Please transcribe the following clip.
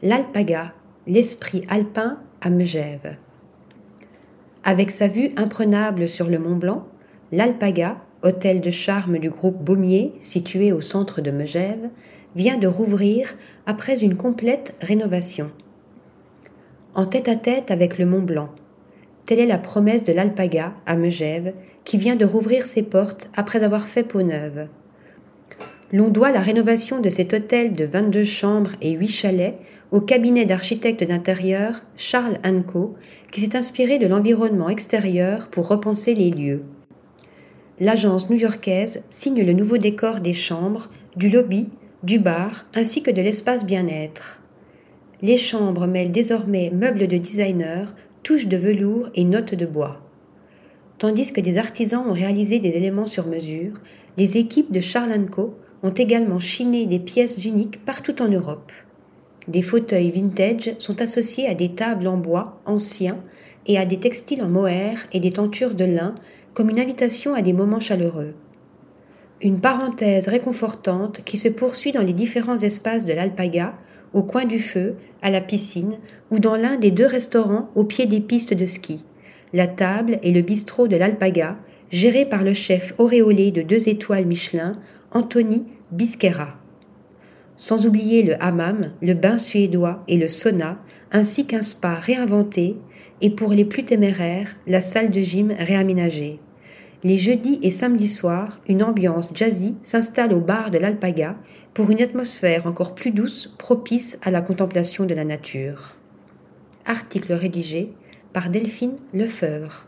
L'Alpaga, l'esprit alpin à Megève. Avec sa vue imprenable sur le Mont Blanc, l'Alpaga, hôtel de charme du groupe Baumier situé au centre de Megève, vient de rouvrir après une complète rénovation. En tête-à-tête avec le Mont Blanc, telle est la promesse de l'Alpaga à Megève qui vient de rouvrir ses portes après avoir fait peau neuve. L'on doit la rénovation de cet hôtel de 22 chambres et 8 chalets au cabinet d'architecte d'intérieur Charles Co, qui s'est inspiré de l'environnement extérieur pour repenser les lieux. L'agence new-yorkaise signe le nouveau décor des chambres, du lobby, du bar ainsi que de l'espace bien-être. Les chambres mêlent désormais meubles de designer, touches de velours et notes de bois. Tandis que des artisans ont réalisé des éléments sur mesure, les équipes de Charles Co ont également chiné des pièces uniques partout en Europe. Des fauteuils vintage sont associés à des tables en bois anciens et à des textiles en mohair et des tentures de lin comme une invitation à des moments chaleureux. Une parenthèse réconfortante qui se poursuit dans les différents espaces de l'Alpaga, au coin du feu, à la piscine ou dans l'un des deux restaurants au pied des pistes de ski, la table et le bistrot de l'Alpaga, géré par le chef auréolé de deux étoiles Michelin, Anthony Bisquera. Sans oublier le hammam, le bain suédois et le sauna, ainsi qu'un spa réinventé, et pour les plus téméraires, la salle de gym réaménagée. Les jeudis et samedis soirs, une ambiance jazzy s'installe au bar de l'Alpaga pour une atmosphère encore plus douce, propice à la contemplation de la nature. Article rédigé par Delphine Lefeuvre.